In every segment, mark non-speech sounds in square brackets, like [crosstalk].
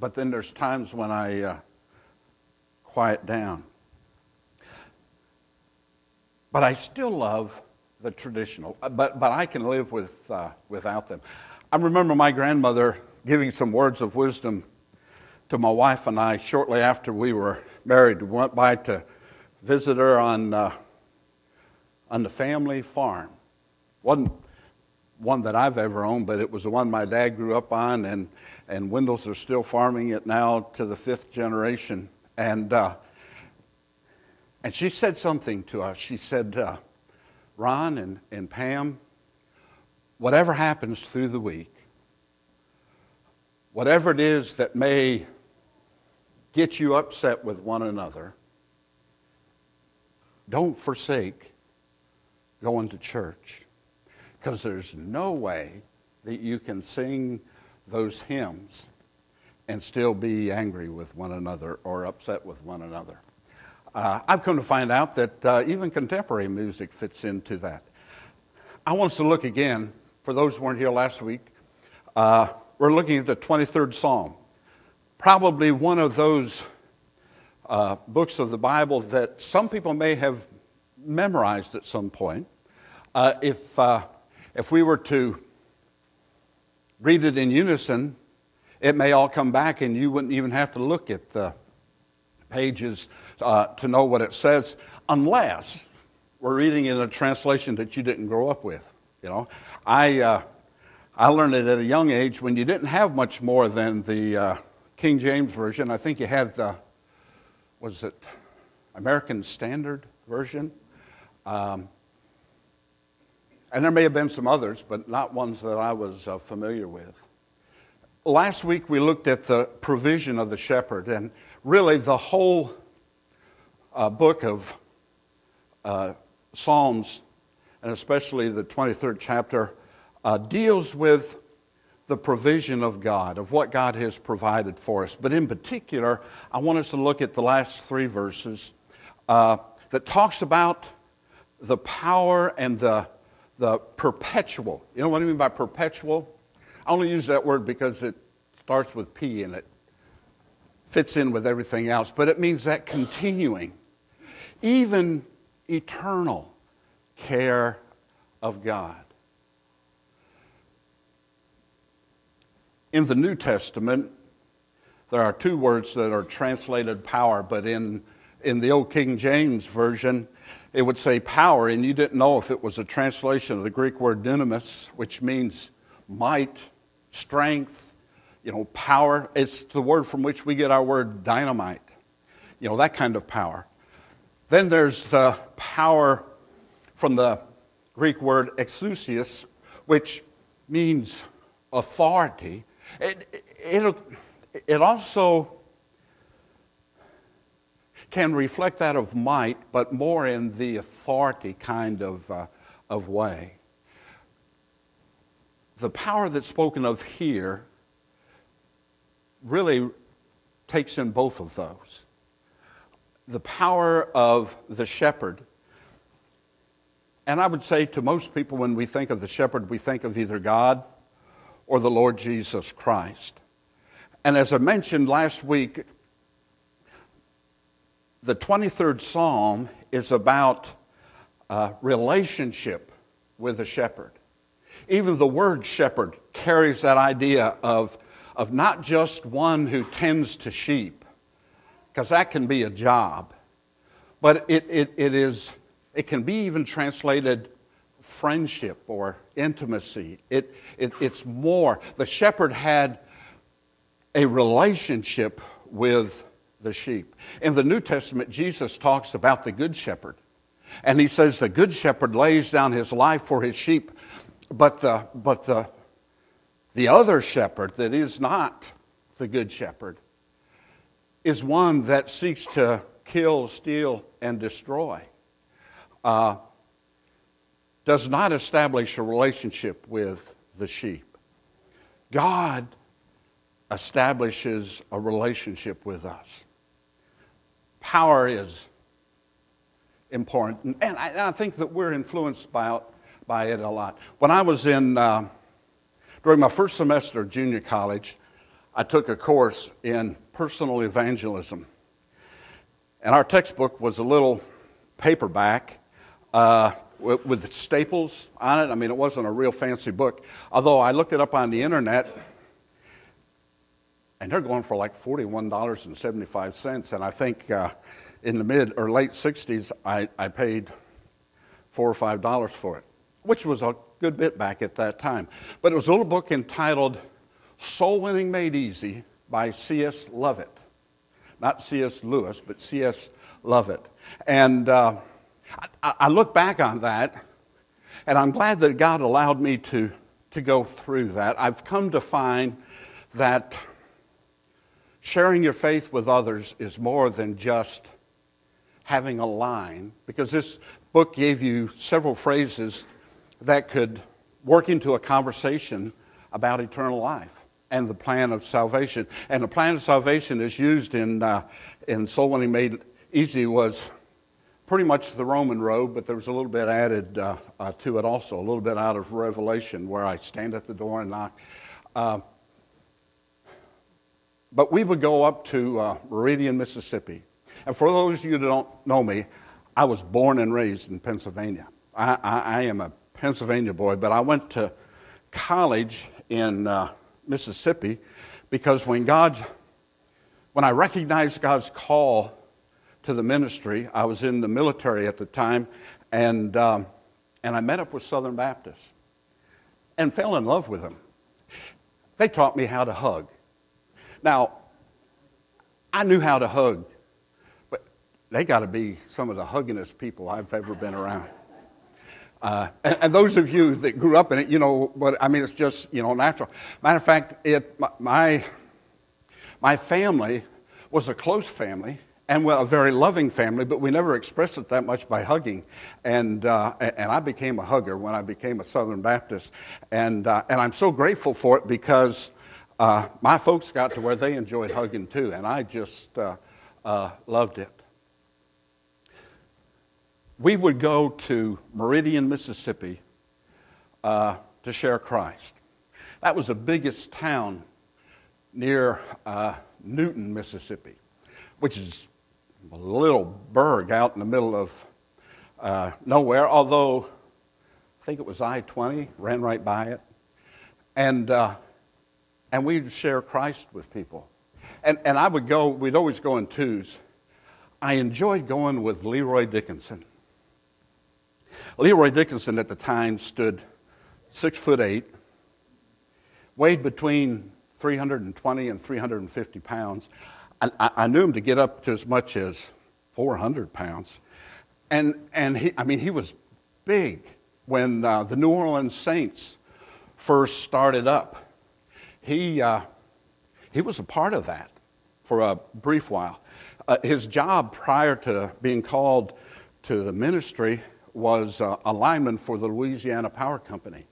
but then there's times when I uh, quiet down. But I still love the traditional, uh, but, but I can live with, uh, without them. I remember my grandmother giving some words of wisdom to my wife and I shortly after we were married. We went by to visit her on, uh, on the family farm. Wasn't one that I've ever owned, but it was the one my dad grew up on, and, and Wendell's are still farming it now to the fifth generation. And, uh, and she said something to us. She said, uh, Ron and, and Pam, whatever happens through the week, whatever it is that may get you upset with one another, don't forsake going to church. Because there's no way that you can sing those hymns and still be angry with one another or upset with one another. Uh, I've come to find out that uh, even contemporary music fits into that. I want us to look again, for those who weren't here last week, uh, we're looking at the 23rd Psalm. Probably one of those uh, books of the Bible that some people may have memorized at some point. Uh, if, uh, if we were to read it in unison, it may all come back and you wouldn't even have to look at the pages uh, to know what it says, unless we're reading in a translation that you didn't grow up with. You know, I uh, I learned it at a young age when you didn't have much more than the uh, King James version. I think you had the was it American Standard version. Um, and there may have been some others, but not ones that I was uh, familiar with. Last week we looked at the provision of the shepherd, and really the whole uh, book of uh, Psalms, and especially the 23rd chapter, uh, deals with the provision of God, of what God has provided for us. But in particular, I want us to look at the last three verses uh, that talks about the power and the, the perpetual. You know what I mean by perpetual? I only use that word because it starts with P and it fits in with everything else, but it means that continuing, even eternal care of God. In the New Testament, there are two words that are translated power, but in, in the old King James Version, it would say power, and you didn't know if it was a translation of the Greek word dynamis, which means might, strength, you know, power. It's the word from which we get our word dynamite, you know, that kind of power. Then there's the power from the Greek word exousias, which means authority. It, it, it also can reflect that of might, but more in the authority kind of, uh, of way. The power that's spoken of here really takes in both of those. The power of the shepherd. And I would say to most people, when we think of the shepherd, we think of either God or the Lord Jesus Christ. And as I mentioned last week, the 23rd Psalm is about uh, relationship with a shepherd. Even the word shepherd carries that idea of of not just one who tends to sheep, because that can be a job, but it, it, it, is, it can be even translated friendship or intimacy. It, it, it's more. The shepherd had a relationship with the sheep. In the New Testament, Jesus talks about the good shepherd. And he says the good shepherd lays down his life for his sheep, but the, but the the other shepherd that is not the good shepherd is one that seeks to kill, steal, and destroy. Uh, does not establish a relationship with the sheep. God establishes a relationship with us. Power is important, and I, and I think that we're influenced by, by it a lot. When I was in uh, during my first semester of junior college, I took a course in personal evangelism. And our textbook was a little paperback uh, with, with staples on it. I mean, it wasn't a real fancy book. Although I looked it up on the internet, and they're going for like $41.75. And I think uh, in the mid or late 60s, I, I paid four or five dollars for it, which was a good bit back at that time. But it was a little book entitled Soul Winning Made Easy by C.S. Lovett. Not C.S. Lewis, but C.S. Lovett. And uh, I, I look back on that, and I'm glad that God allowed me to, to go through that. I've come to find that sharing your faith with others is more than just having a line, because this book gave you several phrases that could work into a conversation about eternal life and the plan of salvation. And the plan of salvation is used in, uh, in Soul Winning Made Easy was pretty much the Roman road, but there was a little bit added uh, uh, to it also, a little bit out of Revelation where I stand at the door and knock. But we would go up to uh, Meridian, Mississippi. And for those of you that don't know me, I was born and raised in Pennsylvania. I, I, I am a Pennsylvania boy, but I went to college in uh, Mississippi because when God, when I recognized God's call to the ministry, I was in the military at the time, and um, and I met up with Southern Baptists and fell in love with them. They taught me how to hug. Now, I knew how to hug, but they got to be some of the huggingest people I've ever been around. Uh, and, and, those of you that grew up in it, you know but I mean. It's just you know natural. Matter of fact, it my my family was a close family and a very loving family, but we never expressed it that much by hugging. And uh, and I became a hugger when I became a Southern Baptist, and uh, and I'm so grateful for it because uh, my folks got to where they enjoyed hugging too, and I just uh, uh, loved it. We would go to Meridian, Mississippi uh, to share Christ. That was the biggest town near uh, Newton, Mississippi, which is a little burg out in the middle of uh, nowhere, although I think it was I 20, ran right by it. And and we'd share Christ with people. And, and I would go, we'd always go in twos. I enjoyed going with Leroy Dickinson. Leroy Dickinson at the time stood six foot eight, weighed between 320 and 350 pounds. I, I knew him to get up to as much as 400 pounds. And, and he, I mean, he was big when uh, the New Orleans Saints first started up he, uh, he was a part of that for a brief while. Uh, his job prior to being called to the ministry was uh, a lineman for the Louisiana Power Company.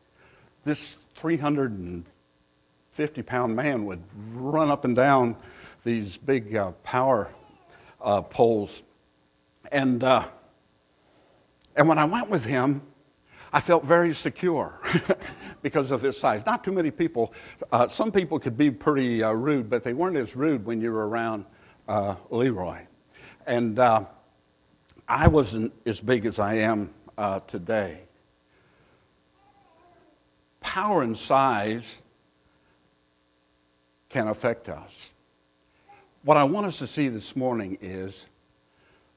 This 350 pound man would run up and down these big uh, power uh, poles. And, uh, and when I went with him, I felt very secure [laughs] because of his size. Not too many people, uh, some people could be pretty uh, rude, but they weren't as rude when you were around uh, Leroy. And uh, I wasn't as big as I am uh, today. Power and size can affect us. What I want us to see this morning is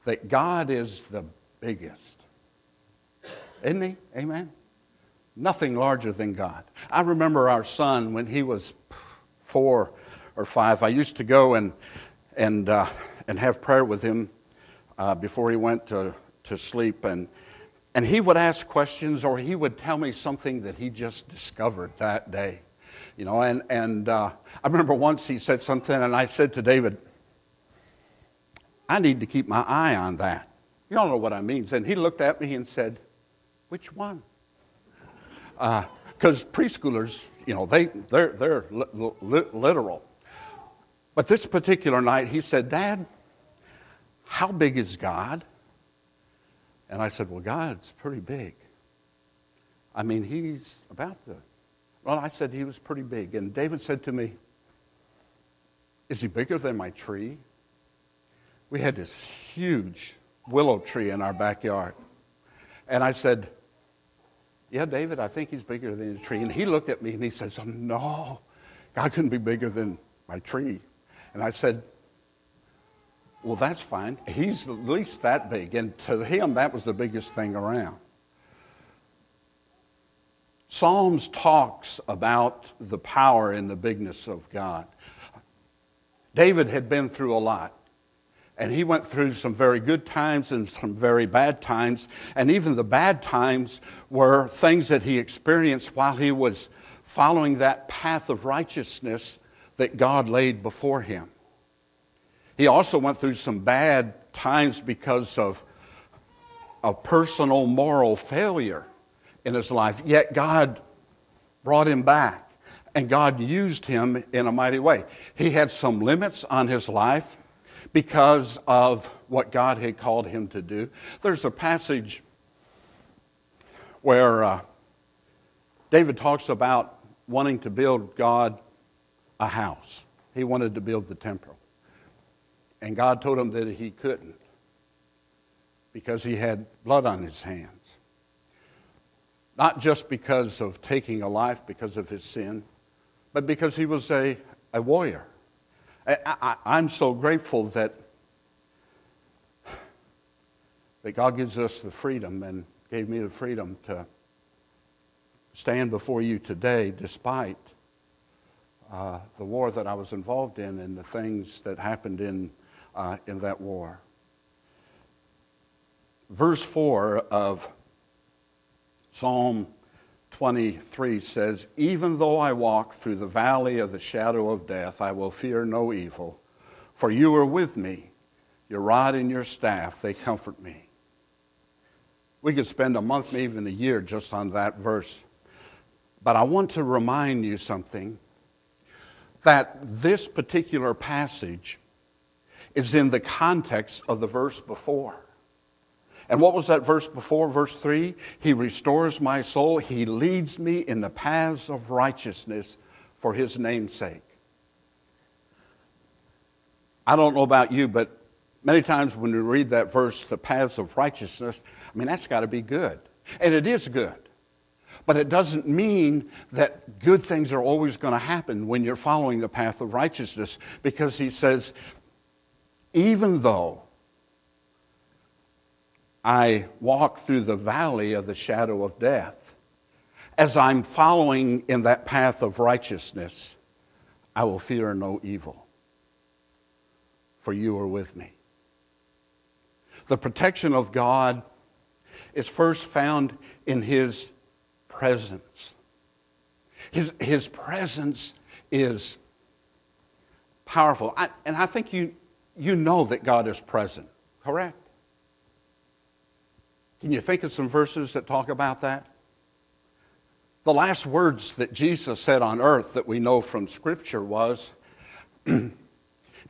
that God is the biggest. Isn't he? Amen? Nothing larger than God. I remember our son when he was four or five. I used to go and and uh, and have prayer with him uh, before he went to to sleep, and and he would ask questions or he would tell me something that he just discovered that day, you know. And and uh, I remember once he said something, and I said to David, "I need to keep my eye on that." You all know what I mean. And he looked at me and said, "Which one?" because uh, preschoolers, you know, they they're they're li- li- literal. But this particular night, he said, "Dad, how big is God?" And I said, "Well, God's pretty big. I mean, he's about the." Well, I said he was pretty big, and David said to me, Is he bigger than my tree? We had this huge willow tree in our backyard. And I said, Yeah, David, I think he's bigger than the tree. And he looked at me and he says, oh, No, God couldn't be bigger than my tree. And I said, Well, that's fine. He's at least that big. And to him, that was the biggest thing around. Psalms talks about the power and the bigness of God. David had been through a lot. And he went through some very good times and some very bad times. And even the bad times were things that he experienced while he was following that path of righteousness that God laid before him. He also went through some bad times because of a personal moral failure in his life. Yet God brought him back, and God used him in a mighty way. He had some limits on his life because of what God had called him to do. There's a passage where uh, David talks about wanting to build God a house. He wanted to build the temple. And God told him that he couldn't because he had blood on his hands. Not just because of taking a life because of his sin, but because he was a, a warrior. I, am so grateful that that God gives us the freedom and gave me the freedom to stand before you today despite uh, the war that I was involved in and the things that happened in, uh, in that war. Verse 4 of Psalm 23 says, Even though I walk through the valley of the shadow of death, I will fear no evil, for you are with me. Your rod and your staff, they comfort me. We could spend a month, maybe even a year, just on that verse. But I want to remind you something that this particular passage is in the context of the verse before. And what was that verse before? Verse 3 He restores my soul, He leads me in the paths of righteousness for His name's sake. I don't know about you, but many times when we read that verse, the paths of righteousness, I mean, that's got to be good. And it is good. But it doesn't mean that good things are always going to happen when you're following the path of righteousness because he says, even though I walk through the valley of the shadow of death, as I'm following in that path of righteousness, I will fear no evil, for you are with me. The protection of God is first found in His presence. His, his presence is powerful. I, and I think you, you know that God is present, correct? Can you think of some verses that talk about that? The last words that Jesus said on earth that we know from Scripture was, [clears throat]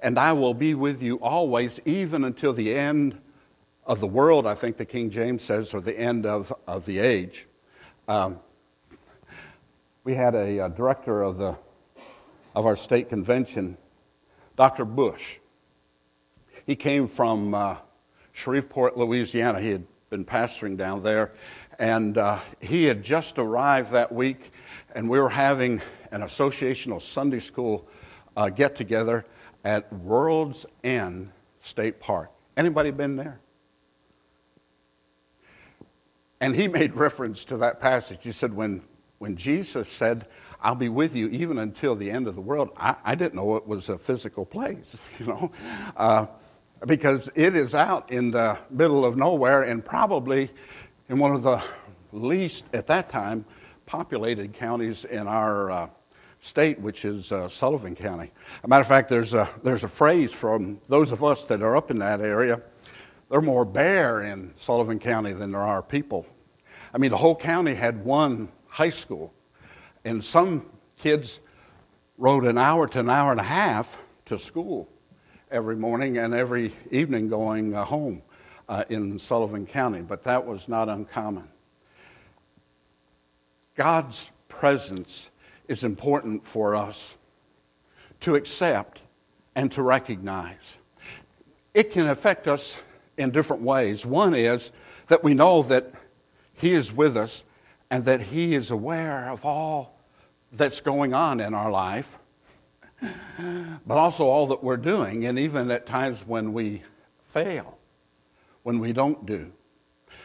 And I will be with you always, even until the end of the world, I think the King James says, or the end of, of the age. Um, we had a, a, director of, the, of our state convention, Dr. Bush. He came from uh, Shreveport, Louisiana. He had been pastoring down there. And uh, he had just arrived that week, and we were having an associational Sunday school uh, get together at World's End State Park. Anybody been there? And he [laughs] made reference to that passage. He said, when, when Jesus said, I'll be with you even until the end of the world, I, I didn't know it was a physical place, [laughs] you know. Uh, because it is out in the middle of nowhere and probably in one of the least, at that time, populated counties in our uh, state, which is uh, Sullivan County. As a matter of fact, there's a, there's a phrase from those of us that are up in that area. There are more bear in Sullivan County than there are people. I mean, the whole county had one high school, and some kids rode an hour to an hour and a half to school every morning and every evening going uh, home uh, in Sullivan County, but that was not uncommon. God's presence is important for us to accept and to recognize. It can affect us in different ways. One is that we know that He is with us and that He is aware of all that's going on in our life, but also all that we're doing, and even at times when we fail, when we don't do.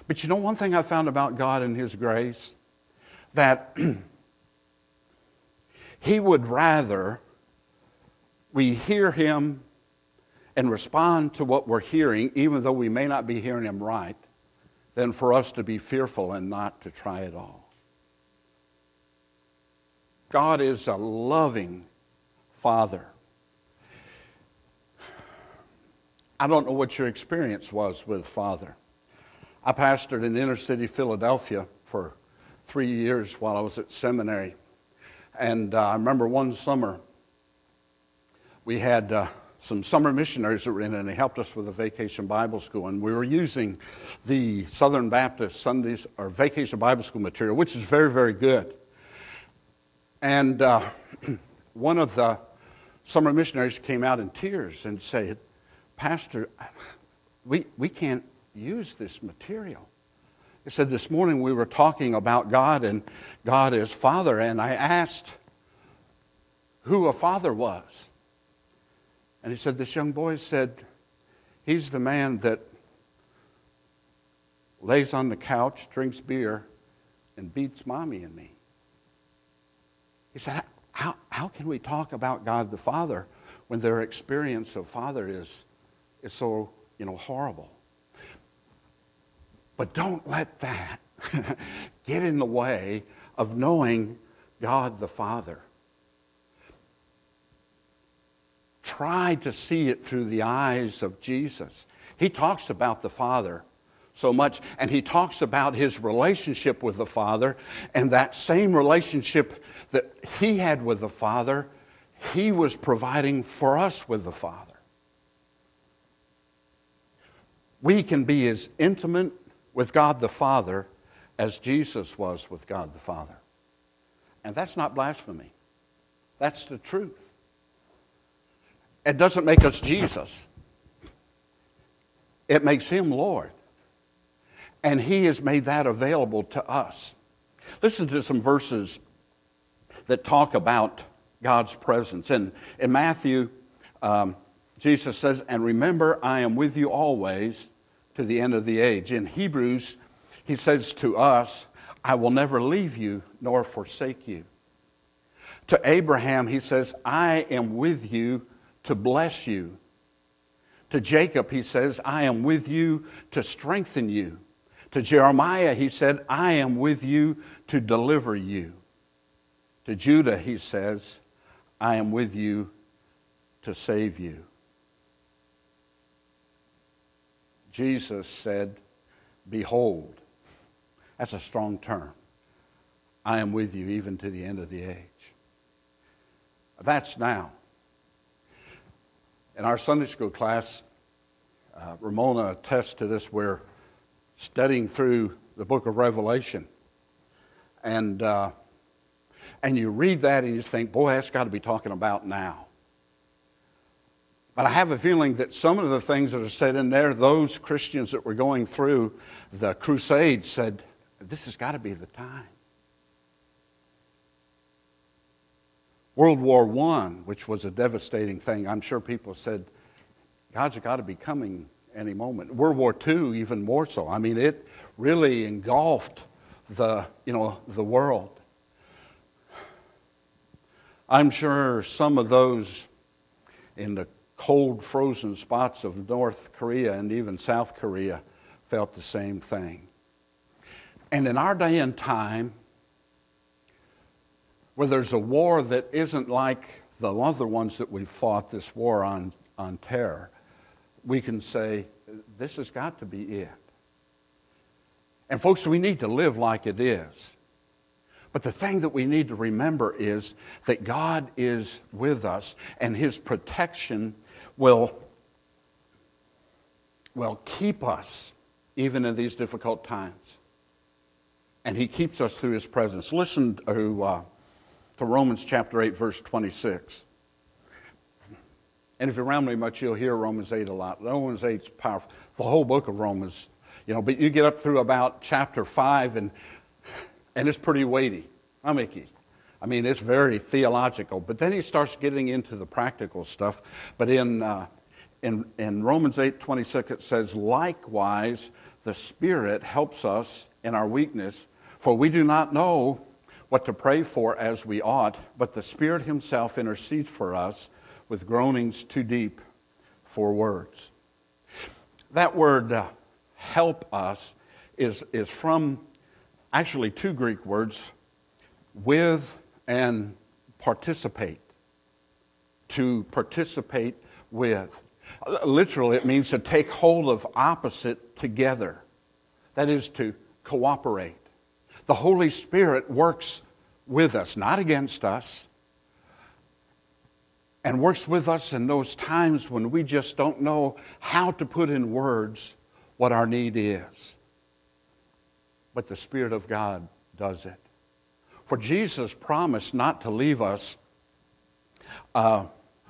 But you know, one thing I found about God and His grace? That [clears throat] He would rather we hear Him and respond to what we're hearing, even though we may not be hearing Him right, than for us to be fearful and not to try at all. God is a loving Father. I don't know what your experience was with Father. I pastored in inner city Philadelphia for three years while I was at seminary. And uh, I remember one summer we had uh, some summer missionaries that were in, and they helped us with a vacation Bible school. And we were using the Southern Baptist Sundays or vacation Bible school material, which is very, very good. And uh, [clears throat] one of the summer missionaries came out in tears and said, Pastor, we, we can't use this material. He said, This morning we were talking about God and God is Father, and I asked who a father was. And he said, This young boy said, He's the man that lays on the couch, drinks beer, and beats mommy and me. He said, how, can we talk about God the Father when their experience of Father is, is so, you know, horrible? But don't let that [laughs] get in the way of knowing God the Father. Try to see it through the eyes of Jesus. He talks about the Father so much. And he talks about his relationship with the Father, and that same relationship that he had with the Father, he was providing for us with the Father. We can be as intimate with God the Father as Jesus was with God the Father. And that's not blasphemy. That's the truth. It doesn't make us Jesus. It makes him Lord and He has made that available to us. Listen to some verses that talk about God's presence. In Matthew, um, Jesus says, And remember, I am with you always to the end of the age. In Hebrews, he says to us, I will never leave you nor forsake you. To Abraham, he says, I am with you to bless you. To Jacob, he says, I am with you to strengthen you. To Jeremiah, he said, I am with you to deliver you. To Judah, he says, I am with you to save you. Jesus said, Behold, that's a strong term. I am with you even to the end of the age. That's now. In our Sunday school class, uh, Ramona attests to this where studying through the book of Revelation. And, uh, and you read that and you think, boy, that's got to be talking about now. But I have a feeling that some of the things that are said in there, those Christians that were going through the crusade said, this has got to be the time. World War I, which was a devastating thing, I'm sure people said, God's got to be coming any moment. World War II, even more so. I mean, it really engulfed the, you know, the world. I'm sure some of those in the cold, frozen spots of North Korea and even South Korea felt the same thing. And in our day and time, where there's a war that isn't like the other ones that we've fought, this war on, on terror, we can say, this has got to be it. And folks, we need to live like it is. But the thing that we need to remember is that God is with us and his protection will, will keep us even in these difficult times. And he keeps us through his presence. Listen to, uh, to Romans chapter 8, verse 26. And if you're around me much, you'll hear Romans 8 a lot. Romans 8 is powerful. The whole book of Romans, you know, but you get up through about chapter 5 and and it's pretty weighty. I'm Mickey. I mean, it's very theological. But then he starts getting into the practical stuff. But in uh, in, in Romans 8 26, it says, Likewise, the Spirit helps us in our weakness, for we do not know what to pray for as we ought, but the Spirit Himself intercedes for us with groanings too deep for words. That word, uh, help us, is, is from actually two Greek words, with and participate. To participate with. Literally, it means to take hold of opposite together. That is to cooperate. The Holy Spirit works with us, not against us, and works with us in those times when we just don't know how to put in words what our need is. But the Spirit of God does it. For Jesus promised not to leave us uh,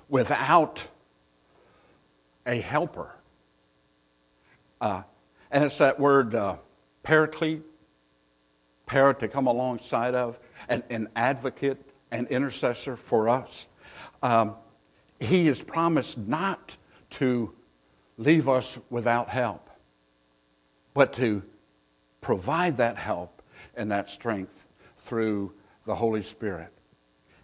without a helper. Uh, and it's that word uh, paraclete, para to come alongside of, an, an advocate, an intercessor for us. Um, he has promised not to leave us without help, but to provide that help and that strength through the Holy Spirit.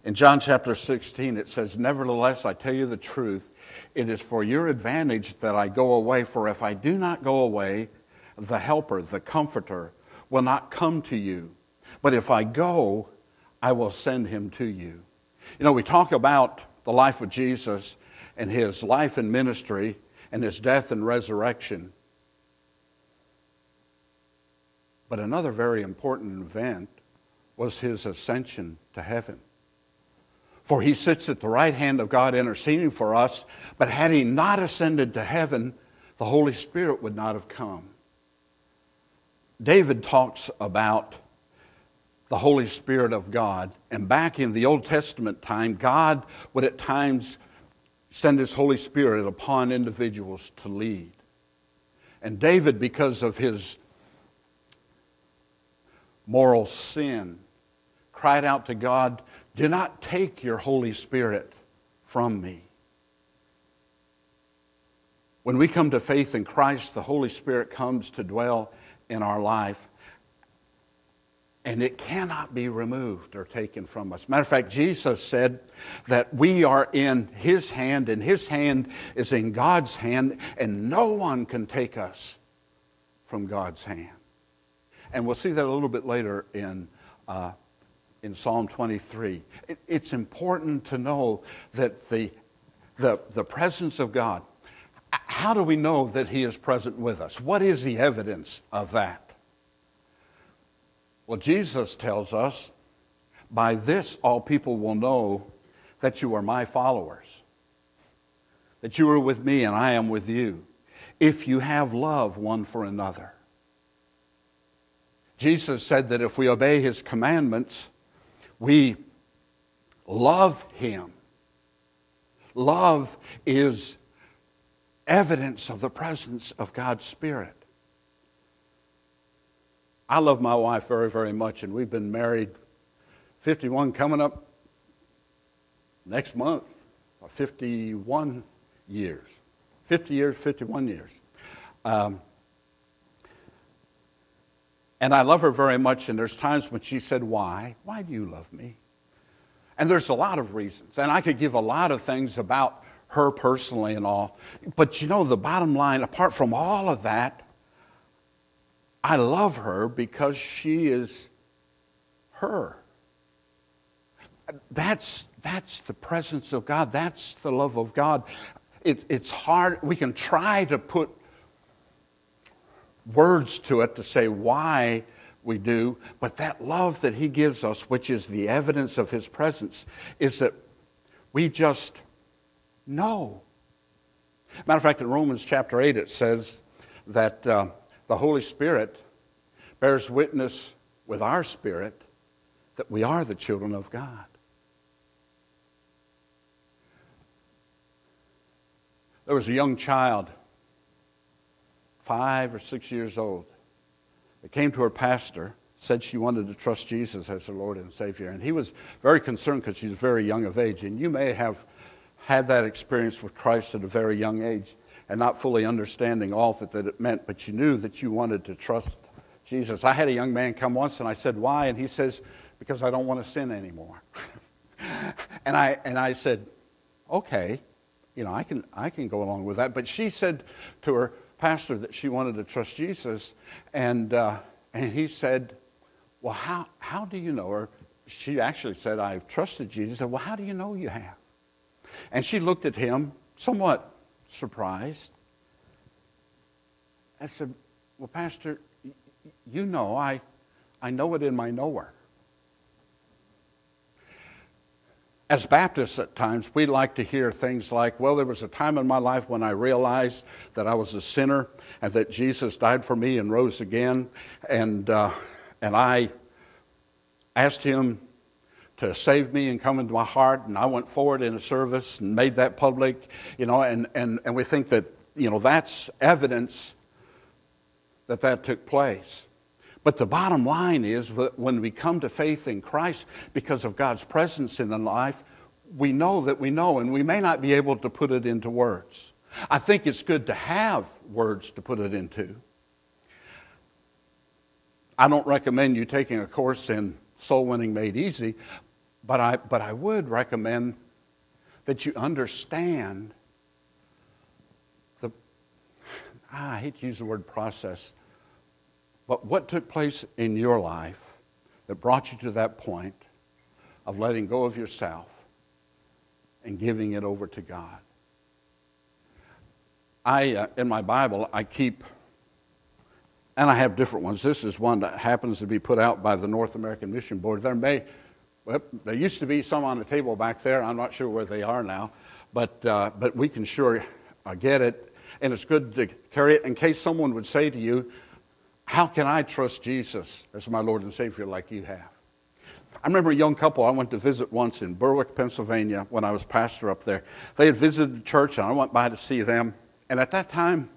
In John chapter 16, it says, Nevertheless, I tell you the truth, it is for your advantage that I go away, for if I do not go away, the Helper, the Comforter, will not come to you. But if I go, I will send him to you. You know, we talk about the life of Jesus and his life and ministry and his death and resurrection. But another very important event was his ascension to heaven. For he sits at the right hand of God interceding for us, but had he not ascended to heaven, the Holy Spirit would not have come. David talks about the Holy Spirit of God, and back in the Old Testament time, God would at times send his Holy Spirit upon individuals to lead. And David, because of his moral sin, cried out to God do not take your Holy Spirit from me. When we come to faith in Christ, the Holy Spirit comes to dwell in our life, and it cannot be removed or taken from us. Matter of fact, Jesus said that we are in His hand, and His hand is in God's hand, and no one can take us from God's hand. And we'll see that a little bit later in uh, in Psalm 23. It, it's important to know that the, the, the presence of God, how do we know that He is present with us? What is the evidence of that? Well, Jesus tells us, by this all people will know that you are my followers, that you are with me and I am with you, if you have love one for another. Jesus said that if we obey his commandments, we love Him. Love is evidence of the presence of God's Spirit. I love my wife very, very much, and we've been married 51 coming up next month, or 51 years. 50 years, 51 years. Um, and I love her very much, and there's times when she said, Why? Why do you love me? And there's a lot of reasons. And I could give a lot of things about her personally and all. But you know, the bottom line, apart from all of that, I love her because she is her. That's, that's the presence of God. That's the love of God. It, it's hard. We can try to put words to it to say why we do, but that love that He gives us, which is the evidence of His presence, is that we just know. Matter of fact, in Romans chapter 8, it says that uh, the Holy Spirit bears witness with our spirit that we are the children of God. There was a young child, five or six years old, that came to her pastor, said she wanted to trust Jesus as her Lord and Savior. And he was very concerned because she was very young of age. And you may have had that experience with Christ at a very young age and not fully understanding all that, it meant, but you knew that you wanted to trust Jesus. I had a young man come once and I said, Why? And he says, Because I don't want to sin anymore. [laughs] and I and I said, Okay, you know, I can I can go along with that. But she said to her pastor that she wanted to trust Jesus, and uh, and he said, Well, how how do you know? Or she actually said, I've trusted Jesus. said, Well, how do you know you have? And she looked at him somewhat surprised. I said, Well, Pastor, you know, I, I know it in my knower. As Baptists, at times, we like to hear things like, well, there was a time in my life when I realized that I was a sinner and that Jesus died for me and rose again, and, uh, and I asked him to save me and come into my heart, and I went forward in a service and made that public, you know, and, and, and we think that, you know, that's evidence that that took place. But the bottom line is that when we come to faith in Christ because of God's presence in the life, we know that we know, and we may not be able to put it into words. I think it's good to have words to put it into. I don't recommend you taking a course in soul winning made easy, but I, but I would recommend that you understand the, ah, I hate to use the word process, but what took place in your life that brought you to that point of letting go of yourself and giving it over to God? I, uh, in my Bible, I keep, and I have different ones. This is one that happens to be put out by the North American Mission Board. There may, well, there used to be some on the table back there. I'm not sure where they are now, but uh, but we can sure uh, get it, and it's good to carry it in case someone would say to you, how can I trust Jesus as my Lord and Savior like you have? I remember a young couple I went to visit once in Berwick, Pennsylvania, when I was pastor up there. They had visited the church, and I went by to see them. And at that time,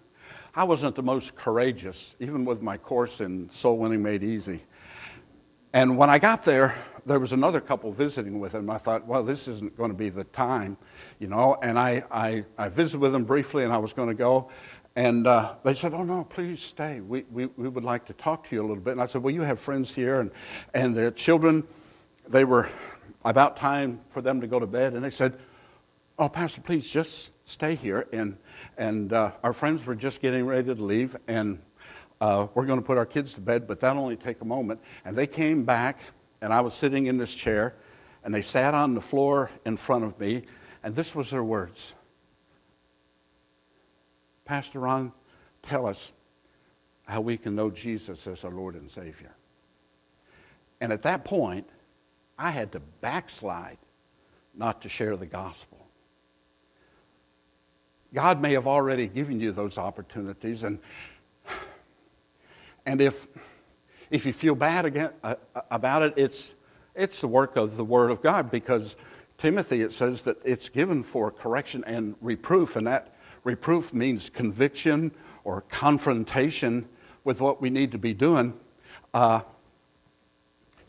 I wasn't the most courageous, even with my course in Soul Winning Made Easy. And when I got there, there was another couple visiting with him. I thought, well, this isn't going to be the time, you know. And I, I, I visited with them briefly, and I was going to go. And uh, they said, "Oh no, please stay. We, we we would like to talk to you a little bit." And I said, "Well, you have friends here, and and the children, they were about time for them to go to bed, and they said, "Oh, Pastor, please just stay here." And and uh, our friends were just getting ready to leave, and uh, we're going to put our kids to bed, but that'll only take a moment. And they came back, and I was sitting in this chair, and they sat on the floor in front of me, and this was their words. Pastor Ron, tell us how we can know Jesus as our Lord and Savior. And at that point, I had to backslide not to share the gospel. God may have already given you those opportunities, and, and if, if you feel bad again, uh, about it, it's, it's the work of the Word of God because Timothy, it says that it's given for correction and reproof, and that Reproof means conviction or confrontation with what we need to be doing. Uh,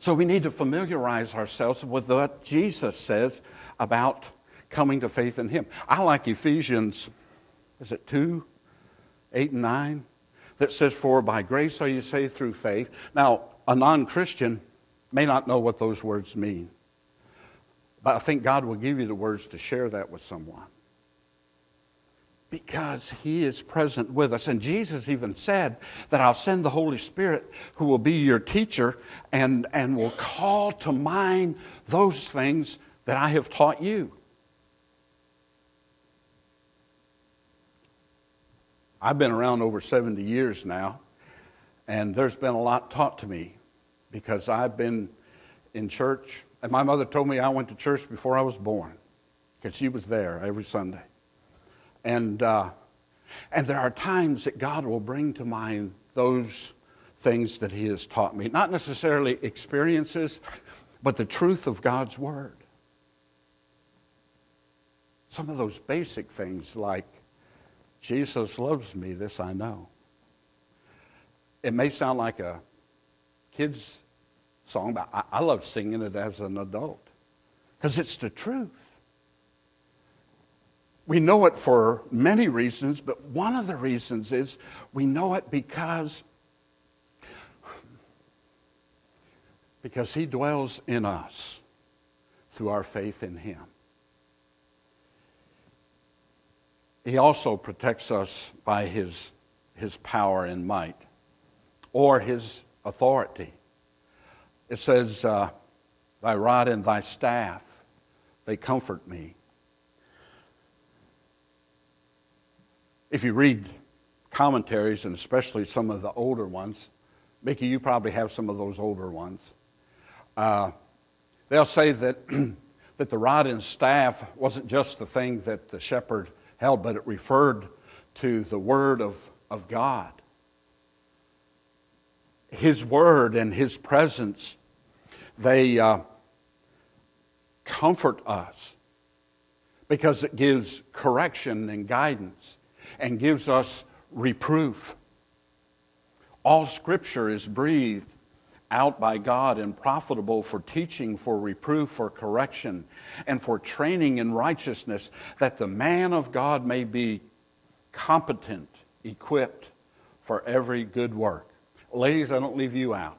so we need to familiarize ourselves with what Jesus says about coming to faith in Him. I like Ephesians, is it 2, 8 and 9? That says, For by grace are you saved through faith. Now, a non Christian may not know what those words mean. But I think God will give you the words to share that with someone because he is present with us. And Jesus even said that I'll send the Holy Spirit who will be your teacher and, and will call to mind those things that I have taught you. I've been around over 70 years now, and there's been a lot taught to me because I've been in church. And my mother told me I went to church before I was born because she was there every Sunday. And, uh, and there are times that God will bring to mind those things that He has taught me. Not necessarily experiences, but the truth of God's Word. Some of those basic things like Jesus loves me, this I know. It may sound like a kid's song, but I, I love singing it as an adult because it's the truth. We know it for many reasons, but one of the reasons is we know it because because he dwells in us through our faith in him. He also protects us by his, his power and might or his authority. It says, uh, Thy rod and thy staff, they comfort me. If you read commentaries, and especially some of the older ones, Mickey, you probably have some of those older ones. Uh, they'll say that, [clears throat] that the rod and staff wasn't just the thing that the shepherd held, but it referred to the Word of, of God. His Word and His presence, they uh, comfort us because it gives correction and guidance and gives us reproof. All Scripture is breathed out by God and profitable for teaching, for reproof, for correction, and for training in righteousness, that the man of God may be competent, equipped for every good work. Ladies, I don't leave you out.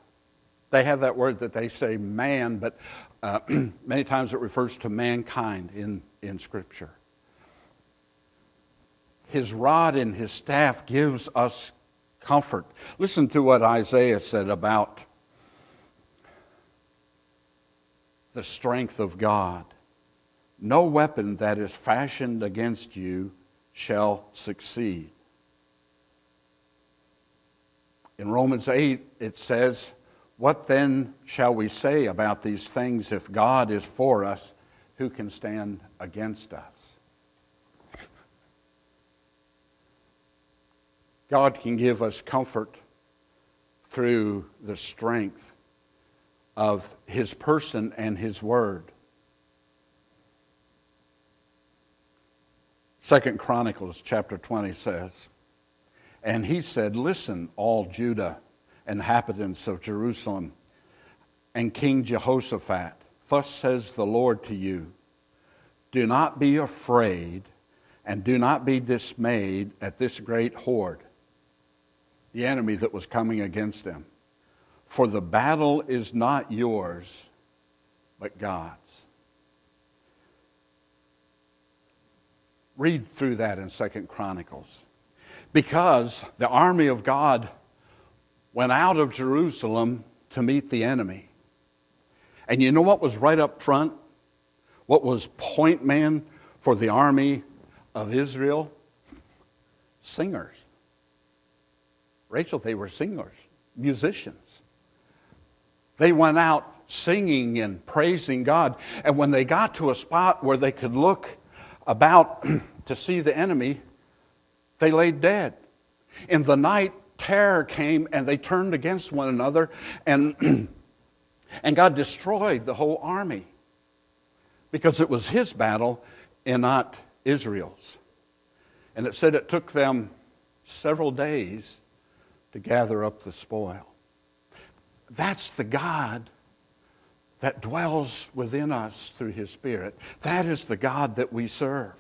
They have that word that they say man, but uh, [clears throat] many times it refers to mankind in, in Scripture. His rod and his staff gives us comfort. Listen to what Isaiah said about the strength of God. No weapon that is fashioned against you shall succeed. In Romans 8, it says, What then shall we say about these things? If God is for us, who can stand against us? God can give us comfort through the strength of his person and his word. Second Chronicles chapter 20 says, And he said, Listen, all Judah, inhabitants of Jerusalem, and King Jehoshaphat, thus says the Lord to you, Do not be afraid, and do not be dismayed at this great horde, the enemy that was coming against them. For the battle is not yours, but God's. Read through that in Second Chronicles. Because the army of God went out of Jerusalem to meet the enemy. And you know what was right up front? What was point man for the army of Israel? Singers. Rachel, they were singers, musicians. They went out singing and praising God. And when they got to a spot where they could look about [clears throat] to see the enemy, they laid dead. In the night, terror came and they turned against one another, and, [clears throat] and God destroyed the whole army because it was his battle and not Israel's. And it said it took them several days to gather up the spoil. That's the God that dwells within us through his Spirit. That is the God that we serve.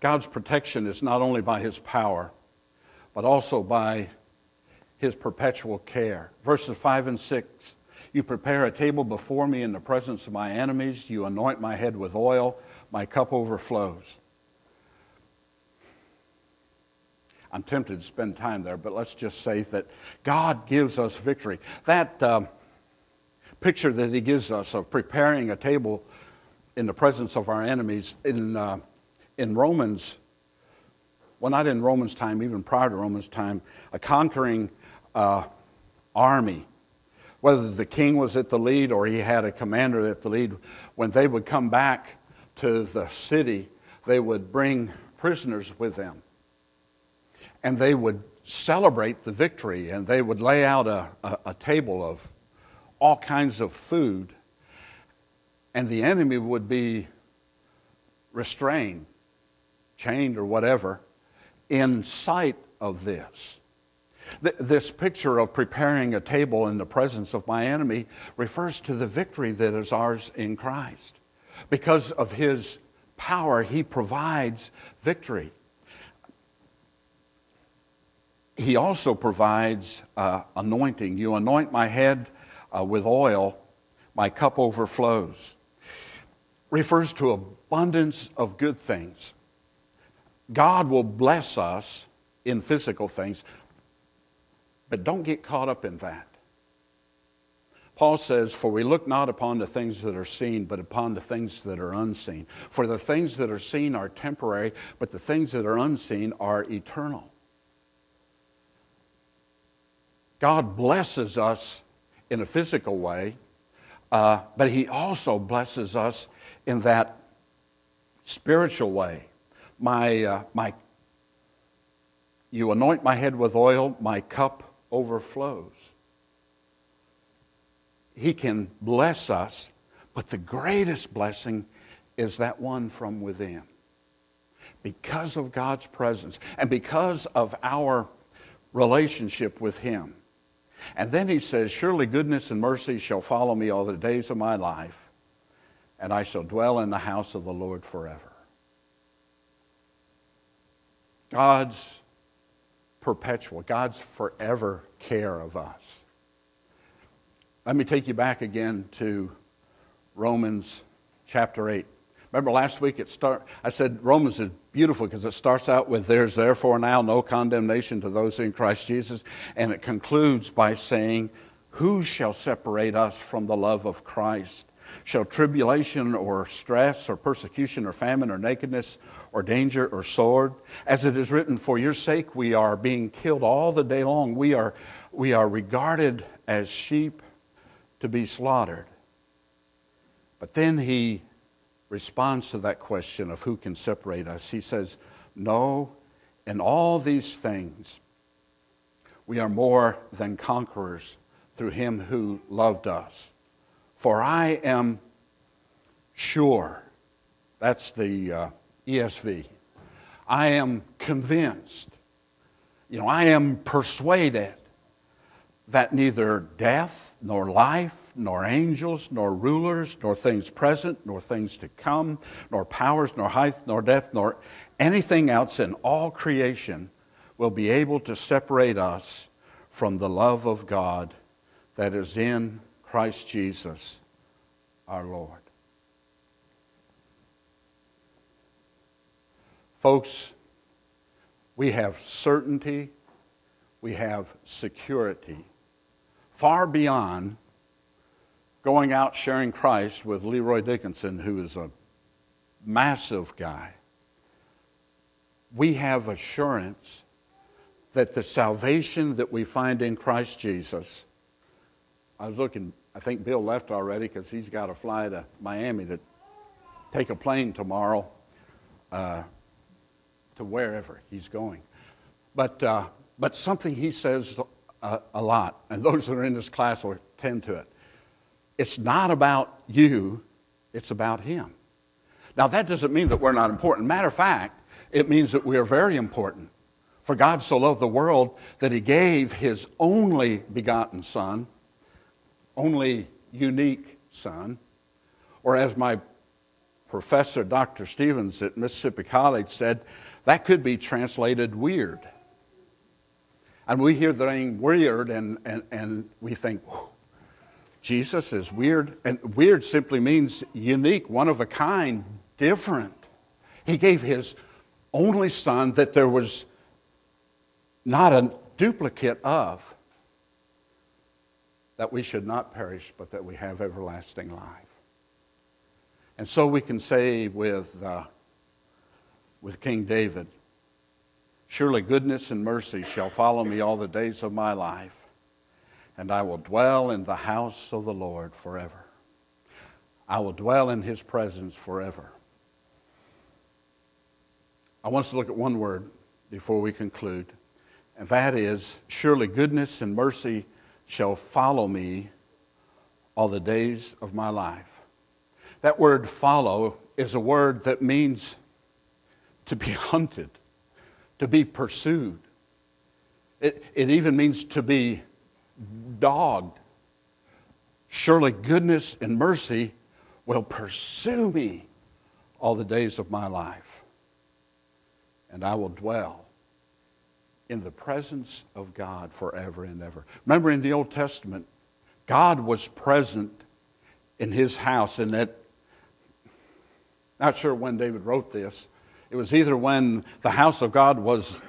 God's protection is not only by his power, but also by his perpetual care. Verses 5 and 6 You prepare a table before me in the presence of my enemies, you anoint my head with oil, my cup overflows. I'm tempted to spend time there, but let's just say that God gives us victory. That um, picture that He gives us of preparing a table in the presence of our enemies in, uh, in Romans, well, not in Romans' time, even prior to Romans' time, a conquering uh, army, whether the king was at the lead or he had a commander at the lead, when they would come back to the city, they would bring prisoners with them and they would celebrate the victory and they would lay out a, a, a table of all kinds of food, and the enemy would be restrained chained or whatever, in sight of this. This picture of preparing a table in the presence of my enemy refers to the victory that is ours in Christ. Because of his power, he provides victory. He also provides uh, anointing. You anoint my head uh, with oil, my cup overflows. Refers to abundance of good things. God will bless us in physical things, but don't get caught up in that. Paul says, For we look not upon the things that are seen, but upon the things that are unseen. For the things that are seen are temporary, but the things that are unseen are eternal. God blesses us in a physical way, uh, but He also blesses us in that spiritual way. My, uh, my, you anoint my head with oil, my cup overflows. He can bless us, but the greatest blessing is that one from within. Because of God's presence and because of our relationship with Him. And then he says, Surely goodness and mercy shall follow me all the days of my life, and I shall dwell in the house of the Lord forever. God's perpetual, God's forever care of us. Let me take you back again to Romans chapter 8. Remember last week it start I said Romans is beautiful because it starts out with there's therefore now no condemnation to those in Christ Jesus and it concludes by saying who shall separate us from the love of Christ? Shall tribulation or stress or persecution or famine or nakedness or danger or sword? As it is written, for your sake we are being killed all the day long. We are, we are regarded as sheep to be slaughtered. But then he responds to that question of who can separate us. He says, No, in all these things, we are more than conquerors through him who loved us. For I am sure, that's the uh, ESV, I am convinced, you know, I am persuaded that neither death, nor life, nor angels, nor rulers, nor things present, nor things to come, nor powers, nor height, nor depth, nor anything else in all creation will be able to separate us from the love of God that is in Christ Jesus our Lord. Folks, we have certainty, we have security far beyond going out sharing Christ with Leroy Dickinson, who is a massive guy. We have assurance that the salvation that we find in Christ Jesus, I was looking, I think Bill left already because he's got to fly to Miami to take a plane tomorrow uh, to wherever he's going. But, uh, but something he says a, a lot, and those that are in this class will tend to it. It's not about you, it's about Him. Now, that doesn't mean that we're not important. Matter of fact, it means that we are very important. For God so loved the world that He gave His only begotten Son, only unique Son, or as my professor, Dr. Stevens at Mississippi College, said, that could be translated weird. And we hear the name weird and, and, and we think, Jesus is weird. And weird simply means unique, one of a kind, different. He gave his only son that there was not a duplicate of, that we should not perish, but that we have everlasting life. And so we can say with, uh, with King David, Surely goodness and mercy shall follow me all the days of my life, and I will dwell in the house of the Lord forever. I will dwell in his presence forever. I want us to look at one word before we conclude, and that is surely goodness and mercy shall follow me all the days of my life. That word follow is a word that means to be [laughs] hunted, to be pursued. It, it even means to be dogged. Surely goodness and mercy will pursue me all the days of my life, and I will dwell in the presence of God forever and ever. Remember in the Old Testament, God was present in his house, and that, not sure when David wrote this, it was either when the house of God was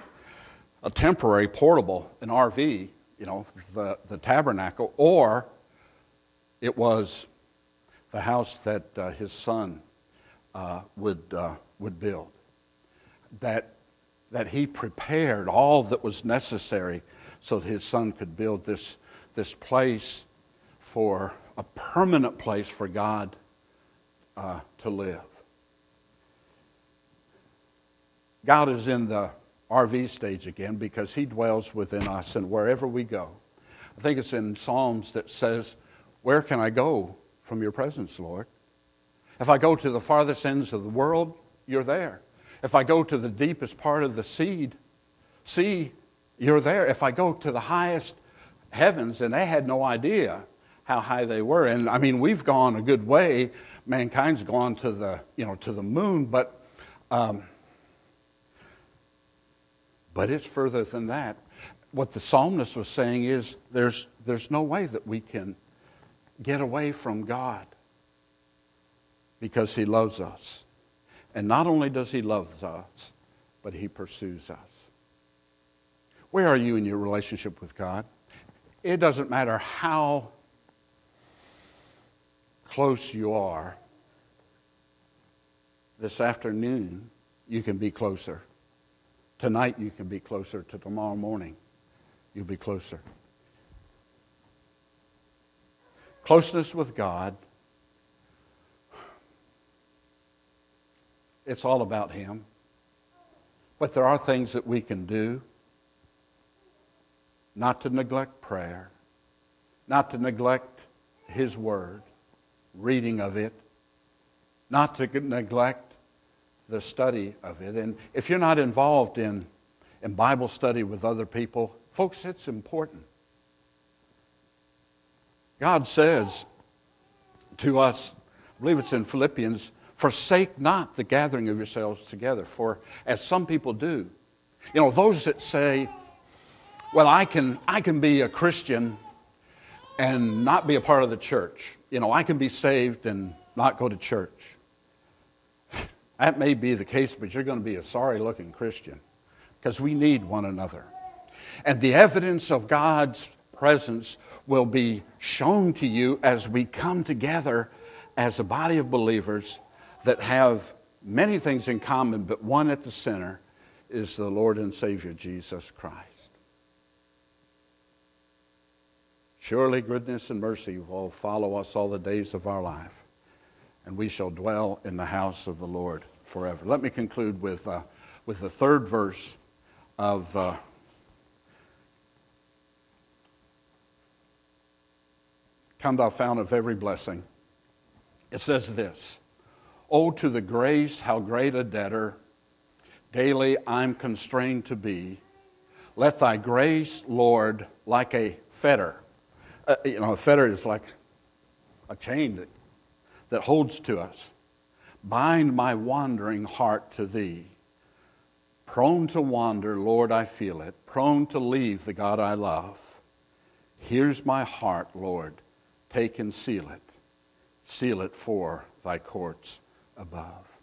a temporary, portable, an RV, you know, the, the tabernacle, or it was the house that uh, his son uh, would, uh, would build. That, that he prepared all that was necessary so that his son could build this, this place for a permanent place for God uh, to live. God is in the RV stage again because he dwells within us and wherever we go. I think it's in Psalms that says, Where can I go from your presence, Lord? If I go to the farthest ends of the world, you're there. If I go to the deepest part of the seed, sea, you're there. If I go to the highest heavens, and they had no idea how high they were. And I mean, we've gone a good way. Mankind's gone to the, you know, to the moon, but um, but it's further than that. What the psalmist was saying is there's, there's no way that we can get away from God because he loves us. And not only does he love us, but he pursues us. Where are you in your relationship with God? It doesn't matter how close you are. This afternoon, you can be closer. Tonight you can be closer. To tomorrow morning, you'll be closer. Closeness with God, it's all about Him. But there are things that we can do not to neglect prayer, not to neglect His Word, reading of it, not to neglect the study of it. And if you're not involved in, in Bible study with other people, folks, it's important. God says to us, I believe it's in Philippians, forsake not the gathering of yourselves together, for as some people do. You know, those that say, well, I can, I can be a Christian and not be a part of the church. You know, I can be saved and not go to church. That may be the case, but you're going to be a sorry looking Christian because we need one another. And the evidence of God's presence will be shown to you as we come together as a body of believers that have many things in common, but one at the center is the Lord and Savior Jesus Christ. Surely goodness and mercy will follow us all the days of our life and we shall dwell in the house of the Lord forever. Let me conclude with, uh, with the third verse of uh, Come, thou fount of every blessing. It says this Oh, to the grace, how great a debtor daily I'm constrained to be. Let thy grace, Lord, like a fetter. Uh, you know, a fetter is like a chain that that holds to us. Bind my wandering heart to thee. Prone to wander, Lord, I feel it. Prone to leave the God I love. Here's my heart, Lord. Take and seal it. Seal it for thy courts above.